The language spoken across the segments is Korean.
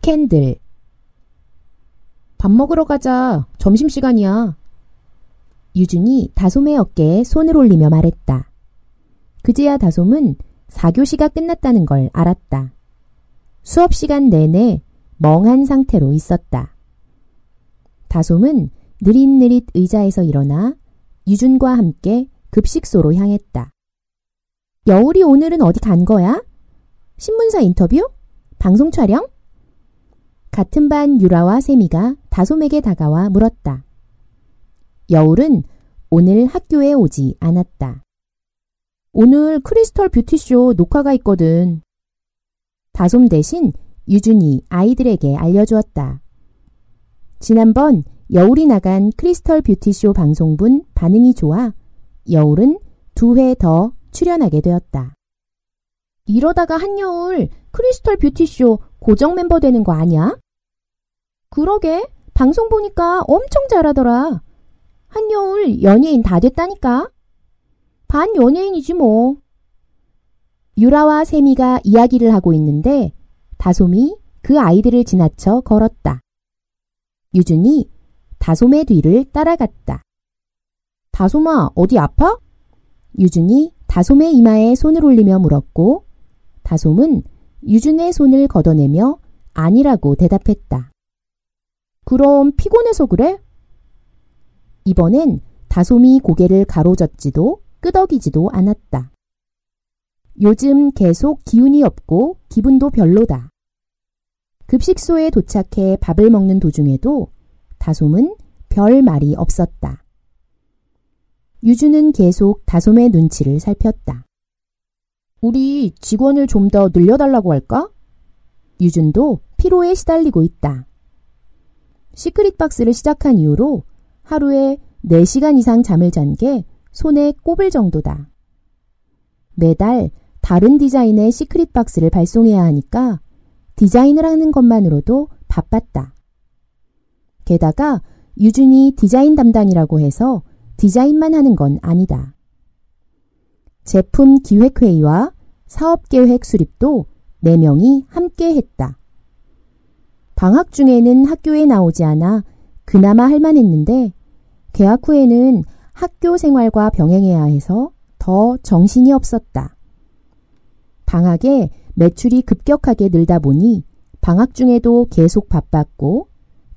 스캔들. 밥 먹으러 가자. 점심시간이야. 유준이 다솜의 어깨에 손을 올리며 말했다. 그제야 다솜은 4교시가 끝났다는 걸 알았다. 수업 시간 내내 멍한 상태로 있었다. 다솜은 느릿느릿 의자에서 일어나 유준과 함께 급식소로 향했다. 여울이 오늘은 어디 간 거야? 신문사 인터뷰? 방송 촬영? 같은 반 유라와 세미가 다솜에게 다가와 물었다. 여울은 오늘 학교에 오지 않았다. 오늘 크리스털 뷰티쇼 녹화가 있거든. 다솜 대신 유준이 아이들에게 알려주었다. 지난번 여울이 나간 크리스털 뷰티쇼 방송분 반응이 좋아 여울은 두 회 더 출연하게 되었다. 이러다가 한여울 크리스털 뷰티쇼 고정 멤버 되는 거 아니야? 그러게 방송 보니까 엄청 잘하더라. 한여울 연예인 다 됐다니까. 반 연예인이지 뭐. 유라와 세미가 이야기를 하고 있는데 다솜이 그 아이들을 지나쳐 걸었다. 유준이 다솜의 뒤를 따라갔다. 다솜아, 어디 아파? 유준이 다솜의 이마에 손을 올리며 물었고 다솜은 유준의 손을 걷어내며 아니라고 대답했다. 그럼 피곤해서 그래? 이번엔 다솜이 고개를 가로젓지도 끄덕이지도 않았다. 요즘 계속 기운이 없고 기분도 별로다. 급식소에 도착해 밥을 먹는 도중에도 다솜은 별 말이 없었다. 유주는 계속 다솜의 눈치를 살폈다. 우리 직원을 좀 더 늘려달라고 할까? 유준도 피로에 시달리고 있다. 시크릿 박스를 시작한 이후로 하루에 4시간 이상 잠을 잔 게 손에 꼽을 정도다. 매달 다른 디자인의 시크릿 박스를 발송해야 하니까 디자인을 하는 것만으로도 바빴다. 게다가 유준이 디자인 담당이라고 해서 디자인만 하는 건 아니다. 제품 기획회의와 사업계획 수립도 4명이 함께 했다. 방학 중에는 학교에 나오지 않아 그나마 할만했는데 개학 후에는 학교 생활과 병행해야 해서 더 정신이 없었다. 방학에 매출이 급격하게 늘다 보니 방학 중에도 계속 바빴고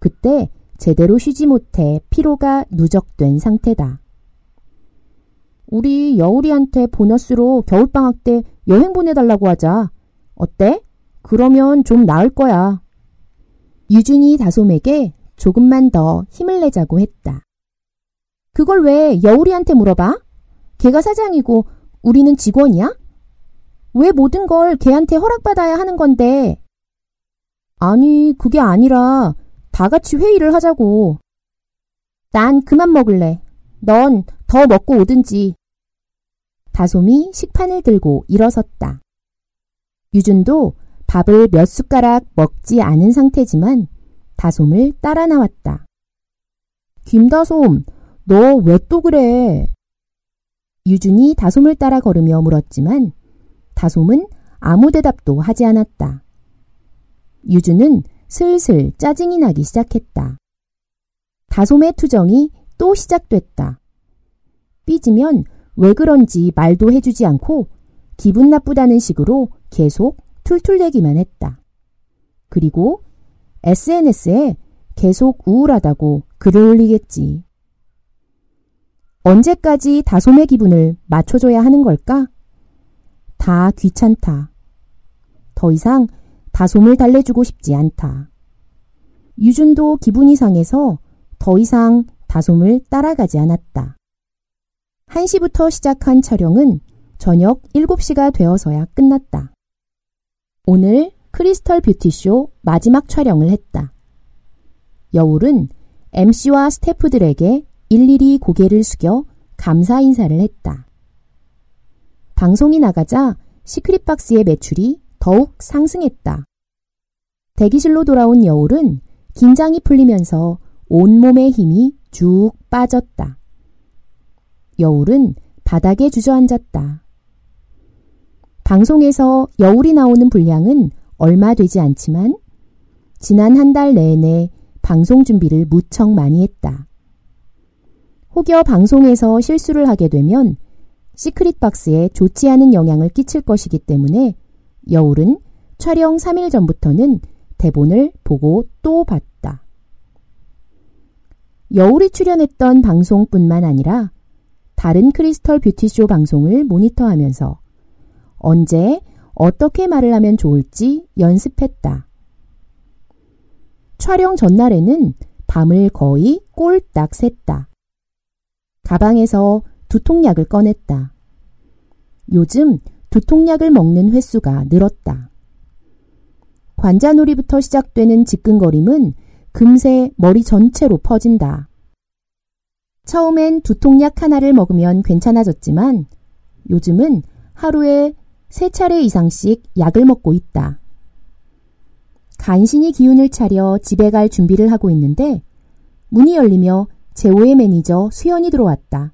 그때 제대로 쉬지 못해 피로가 누적된 상태다. 우리 여울이한테 보너스로 겨울방학 때 여행 보내달라고 하자. 어때? 그러면 좀 나을 거야. 유준이 다솜에게 조금만 더 힘을 내자고 했다. 그걸 왜 여울이한테 물어봐? 걔가 사장이고 우리는 직원이야? 왜 모든 걸 걔한테 허락받아야 하는 건데? 아니, 그게 아니라 다 같이 회의를 하자고. 난 그만 먹을래. 넌 더 먹고 오든지. 다솜이 식판을 들고 일어섰다. 유준도 밥을 몇 숟가락 먹지 않은 상태지만 다솜을 따라 나왔다. 김다솜, 너 왜 또 그래? 유준이 다솜을 따라 걸으며 물었지만 다솜은 아무 대답도 하지 않았다. 유준은 슬슬 짜증이 나기 시작했다. 다솜의 투정이 또 시작됐다. 삐지면 왜 그런지 말도 해주지 않고 기분 나쁘다는 식으로 계속 툴툴대기만 했다. 그리고 SNS에 계속 우울하다고 글을 올리겠지. 언제까지 다솜의 기분을 맞춰줘야 하는 걸까? 다 귀찮다. 더 이상 다솜을 달래주고 싶지 않다. 유준도 기분이 상해서 더 이상 다솜을 따라가지 않았다. 1시부터 시작한 촬영은 저녁 7시가 되어서야 끝났다. 오늘 크리스털 뷰티쇼 마지막 촬영을 했다. 여울은 MC와 스태프들에게 일일이 고개를 숙여 감사 인사를 했다. 방송이 나가자 시크릿박스의 매출이 더욱 상승했다. 대기실로 돌아온 여울은 긴장이 풀리면서 온몸의 힘이 쭉 빠졌다. 여울은 바닥에 주저앉았다. 방송에서 여울이 나오는 분량은 얼마 되지 않지만 지난 한 달 내내 방송 준비를 무척 많이 했다. 혹여 방송에서 실수를 하게 되면 시크릿 박스에 좋지 않은 영향을 끼칠 것이기 때문에 여울은 촬영 3일 전부터는 대본을 보고 또 봤다. 여울이 출연했던 방송뿐만 아니라 다른 크리스털 뷰티쇼 방송을 모니터하면서 언제 어떻게 말을 하면 좋을지 연습했다. 촬영 전날에는 밤을 거의 꼴딱 샜다. 가방에서 두통약을 꺼냈다. 요즘 두통약을 먹는 횟수가 늘었다. 관자놀이부터 시작되는 지끈거림은 금세 머리 전체로 퍼진다. 처음엔 두통약 하나를 먹으면 괜찮아졌지만 요즘은 하루에 세 차례 이상씩 약을 먹고 있다. 간신히 기운을 차려 집에 갈 준비를 하고 있는데 문이 열리며 제오의 매니저 수연이 들어왔다.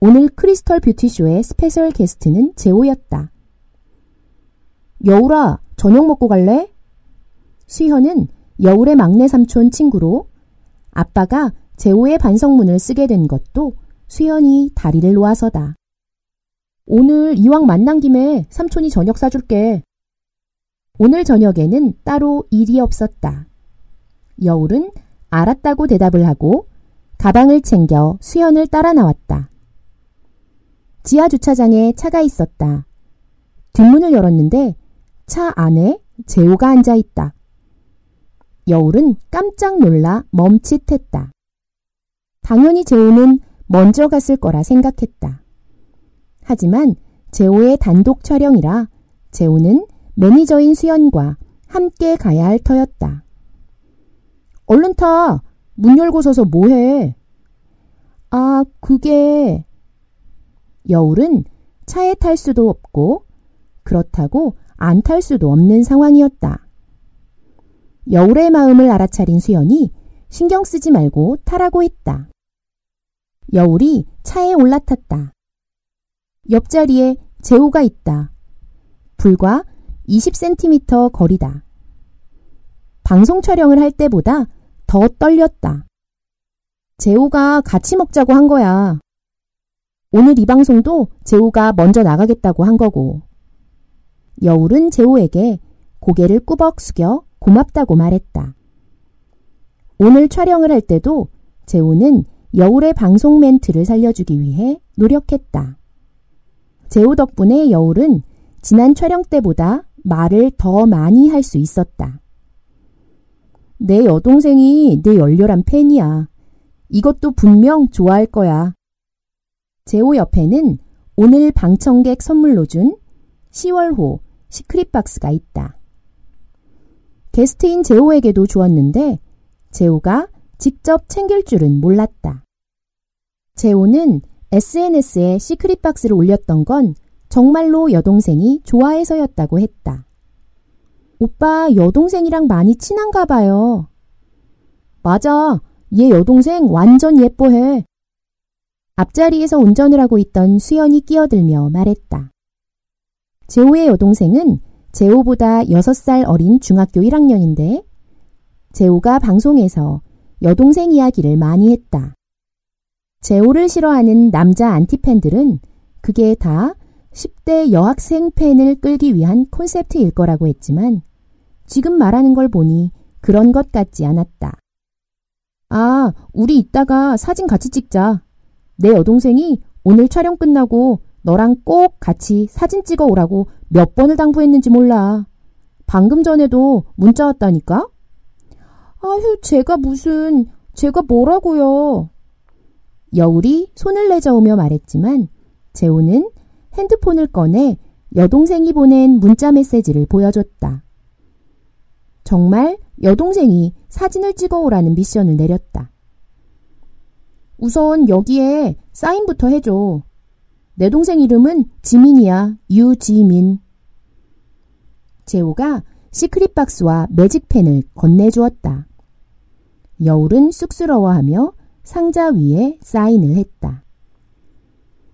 오늘 크리스털 뷰티쇼의 스페셜 게스트는 제오였다. 여울아, 저녁 먹고 갈래? 수현은 여울의 막내 삼촌 친구로 아빠가 제오의 반성문을 쓰게 된 것도 수현이 다리를 놓아서다. 오늘 이왕 만난 김에 삼촌이 저녁 사줄게. 오늘 저녁에는 따로 일이 없었다. 여울은 알았다고 대답을 하고 가방을 챙겨 수현을 따라 나왔다. 지하 주차장에 차가 있었다. 뒷문을 열었는데 차 안에 재호가 앉아 있다. 여울은 깜짝 놀라 멈칫했다. 당연히 재호는 먼저 갔을 거라 생각했다. 하지만 재호의 단독 촬영이라 재호는 매니저인 수연과 함께 가야 할 터였다. 얼른 타! 문 열고 서서 뭐해? 아, 그게... 여울은 차에 탈 수도 없고 그렇다고 안 탈 수도 없는 상황이었다. 여울의 마음을 알아차린 수연이 신경 쓰지 말고 타라고 했다. 여울이 차에 올라탔다. 옆자리에 재호가 있다. 불과 20cm 거리다. 방송 촬영을 할 때보다 더 떨렸다. 재호가 같이 먹자고 한 거야. 오늘 이 방송도 재호가 먼저 나가겠다고 한 거고. 여울은 재호에게 고개를 꾸벅 숙여 고맙다고 말했다. 오늘 촬영을 할 때도 재호는 여울의 방송 멘트를 살려주기 위해 노력했다. 재호 덕분에 여울은 지난 촬영 때보다 말을 더 많이 할 수 있었다. 내 여동생이 내 열렬한 팬이야. 이것도 분명 좋아할 거야. 재호 옆에는 오늘 방청객 선물로 준 10월호 시크릿 박스가 있다. 게스트인 재호에게도 주었는데 재호가 직접 챙길 줄은 몰랐다. 재호는 SNS에 시크릿 박스를 올렸던 건 정말로 여동생이 좋아해서였다고 했다. 오빠 여동생이랑 많이 친한가 봐요. 맞아. 얘 여동생 완전 예뻐해. 앞자리에서 운전을 하고 있던 수연이 끼어들며 말했다. 재호의 여동생은 재호보다 6살 어린 중학교 1학년인데 재호가 방송에서 여동생 이야기를 많이 했다. 재호를 싫어하는 남자 안티팬들은 그게 다 10대 여학생 팬을 끌기 위한 콘셉트일 거라고 했지만 지금 말하는 걸 보니 그런 것 같지 않았다. 아, 우리 이따가 사진 같이 찍자. 내 여동생이 오늘 촬영 끝나고 너랑 꼭 같이 사진 찍어 오라고 몇 번을 당부했는지 몰라. 방금 전에도 문자 왔다니까? 아휴, 제가 무슨, 제가 뭐라고요. 여울이 손을 내저으며 말했지만 재호는 핸드폰을 꺼내 여동생이 보낸 문자 메시지를 보여줬다. 정말 여동생이 사진을 찍어 오라는 미션을 내렸다. 우선 여기에 사인부터 해줘. 내 동생 이름은 지민이야. 유지민. 재호가 시크릿 박스와 매직펜을 건네주었다. 여울은 쑥스러워하며 상자 위에 사인을 했다.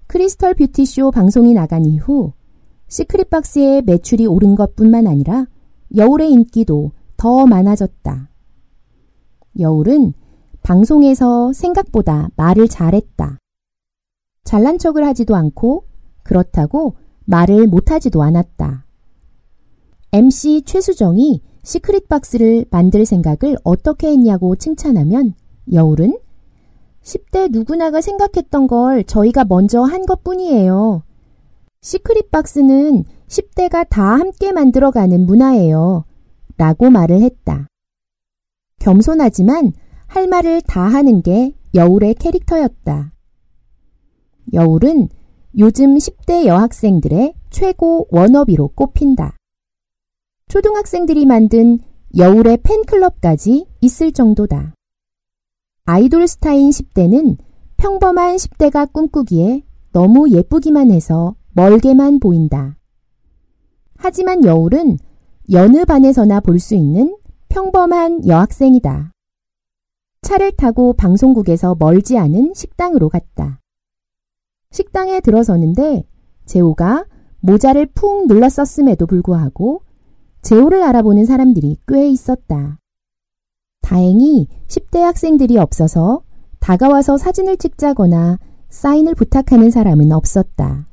크리스털 뷰티쇼 방송이 나간 이후 시크릿 박스의 매출이 오른 것 뿐만 아니라 여울의 인기도 더 많아졌다. 여울은 방송에서 생각보다 말을 잘했다. 잘난 척을 하지도 않고 그렇다고 말을 못하지도 않았다. MC 최수정이 시크릿 박스를 만들 생각을 어떻게 했냐고 칭찬하면 여울은 10대 누구나가 생각했던 걸 저희가 먼저 한 것 뿐이에요. 시크릿 박스는 10대가 다 함께 만들어가는 문화예요. 라고 말을 했다. 겸손하지만 할 말을 다 하는 게 여울의 캐릭터였다. 여울은 요즘 10대 여학생들의 최고 워너비로 꼽힌다. 초등학생들이 만든 여울의 팬클럽까지 있을 정도다. 아이돌 스타인 10대는 평범한 10대가 꿈꾸기에 너무 예쁘기만 해서 멀게만 보인다. 하지만 여울은 여느 반에서나 볼 수 있는 평범한 여학생이다. 차를 타고 방송국에서 멀지 않은 식당으로 갔다. 식당에 들어서는데 재호가 모자를 푹 눌렀었음에도 불구하고 재호를 알아보는 사람들이 꽤 있었다. 다행히 10대 학생들이 없어서 다가와서 사진을 찍자거나 사인을 부탁하는 사람은 없었다.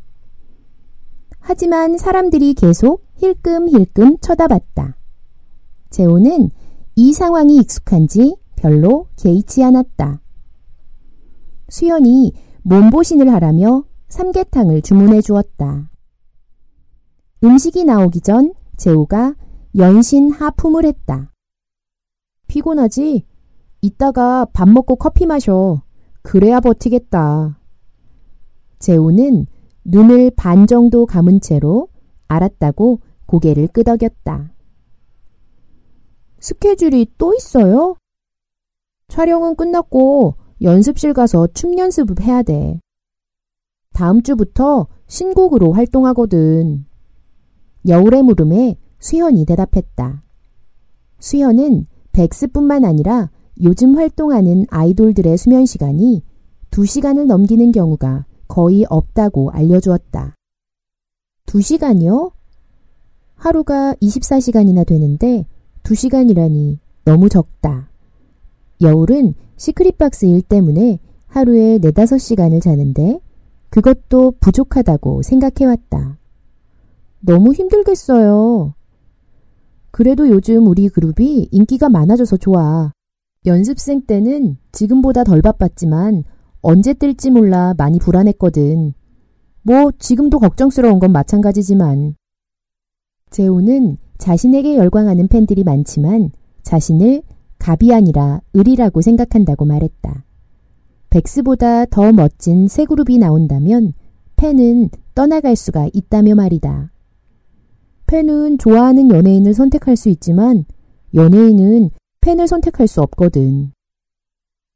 하지만 사람들이 계속 힐끔힐끔 쳐다봤다. 재호는 이 상황이 익숙한지 별로 개의치 않았다. 수연이 몸보신을 하라며 삼계탕을 주문해 주었다. 음식이 나오기 전 재호가 연신 하품을 했다. 피곤하지? 이따가 밥 먹고 커피 마셔. 그래야 버티겠다. 재호는 눈을 반 정도 감은 채로 알았다고 고개를 끄덕였다. 스케줄이 또 있어요? 촬영은 끝났고 연습실 가서 춤 연습을 해야 돼. 다음 주부터 신곡으로 활동하거든. 여울의 물음에 수현이 대답했다. 수현은 백스뿐만 아니라 요즘 활동하는 아이돌들의 수면 시간이 2시간을 넘기는 경우가 거의 없다고 알려주었다. 2시간이요? 하루가 24시간이나 되는데 2시간이라니 너무 적다. 여울은 시크릿박스 일 때문에 하루에 4, 5시간을 자는데 그것도 부족하다고 생각해왔다. 너무 힘들겠어요. 그래도 요즘 우리 그룹이 인기가 많아져서 좋아. 연습생 때는 지금보다 덜 바빴지만 언제 뜰지 몰라 많이 불안했거든. 뭐 지금도 걱정스러운 건 마찬가지지만. 재호는 자신에게 열광하는 팬들이 많지만 자신을 갑이 아니라 을이라고 생각한다고 말했다. 백스보다 더 멋진 새 그룹이 나온다면 팬은 떠나갈 수가 있다며 말이다. 팬은 좋아하는 연예인을 선택할 수 있지만 연예인은 팬을 선택할 수 없거든.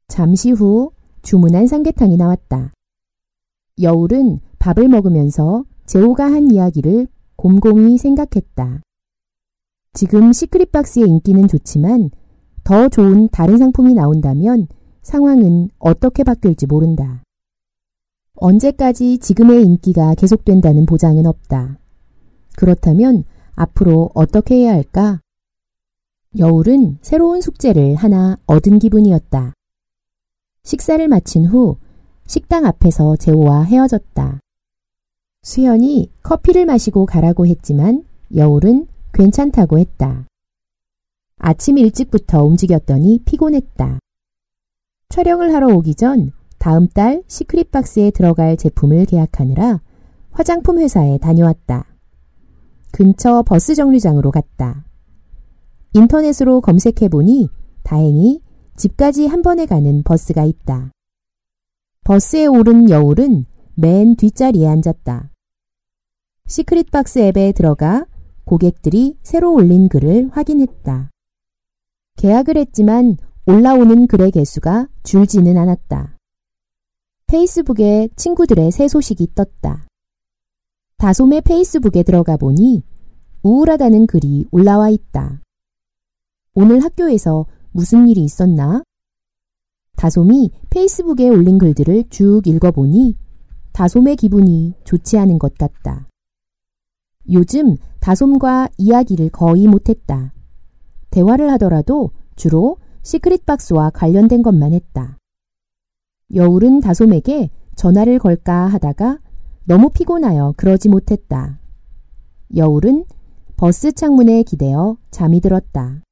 잠시 후 주문한 삼계탕이 나왔다. 여울은 밥을 먹으면서 재호가 한 이야기를 곰곰이 생각했다. 지금 시크릿박스의 인기는 좋지만 더 좋은 다른 상품이 나온다면 상황은 어떻게 바뀔지 모른다. 언제까지 지금의 인기가 계속된다는 보장은 없다. 그렇다면 앞으로 어떻게 해야 할까? 여울은 새로운 숙제를 하나 얻은 기분이었다. 식사를 마친 후 식당 앞에서 재호와 헤어졌다. 수연이 커피를 마시고 가라고 했지만 여울은 괜찮다고 했다. 아침 일찍부터 움직였더니 피곤했다. 촬영을 하러 오기 전 다음 달 시크릿박스에 들어갈 제품을 계약하느라 화장품 회사에 다녀왔다. 근처 버스 정류장으로 갔다. 인터넷으로 검색해보니 다행히 집까지 한 번에 가는 버스가 있다. 버스에 오른 여울은 맨 뒷자리에 앉았다. 시크릿박스 앱에 들어가 고객들이 새로 올린 글을 확인했다. 계약을 했지만 올라오는 글의 개수가 줄지는 않았다. 페이스북에 친구들의 새 소식이 떴다. 다솜의 페이스북에 들어가 보니 우울하다는 글이 올라와 있다. 오늘 학교에서 무슨 일이 있었나? 다솜이 페이스북에 올린 글들을 쭉 읽어보니 다솜의 기분이 좋지 않은 것 같다. 요즘 다솜과 이야기를 거의 못했다. 대화를 하더라도 주로 시크릿 박스와 관련된 것만 했다. 여울은 다솜에게 전화를 걸까 하다가 너무 피곤하여 그러지 못했다. 여울은 버스 창문에 기대어 잠이 들었다.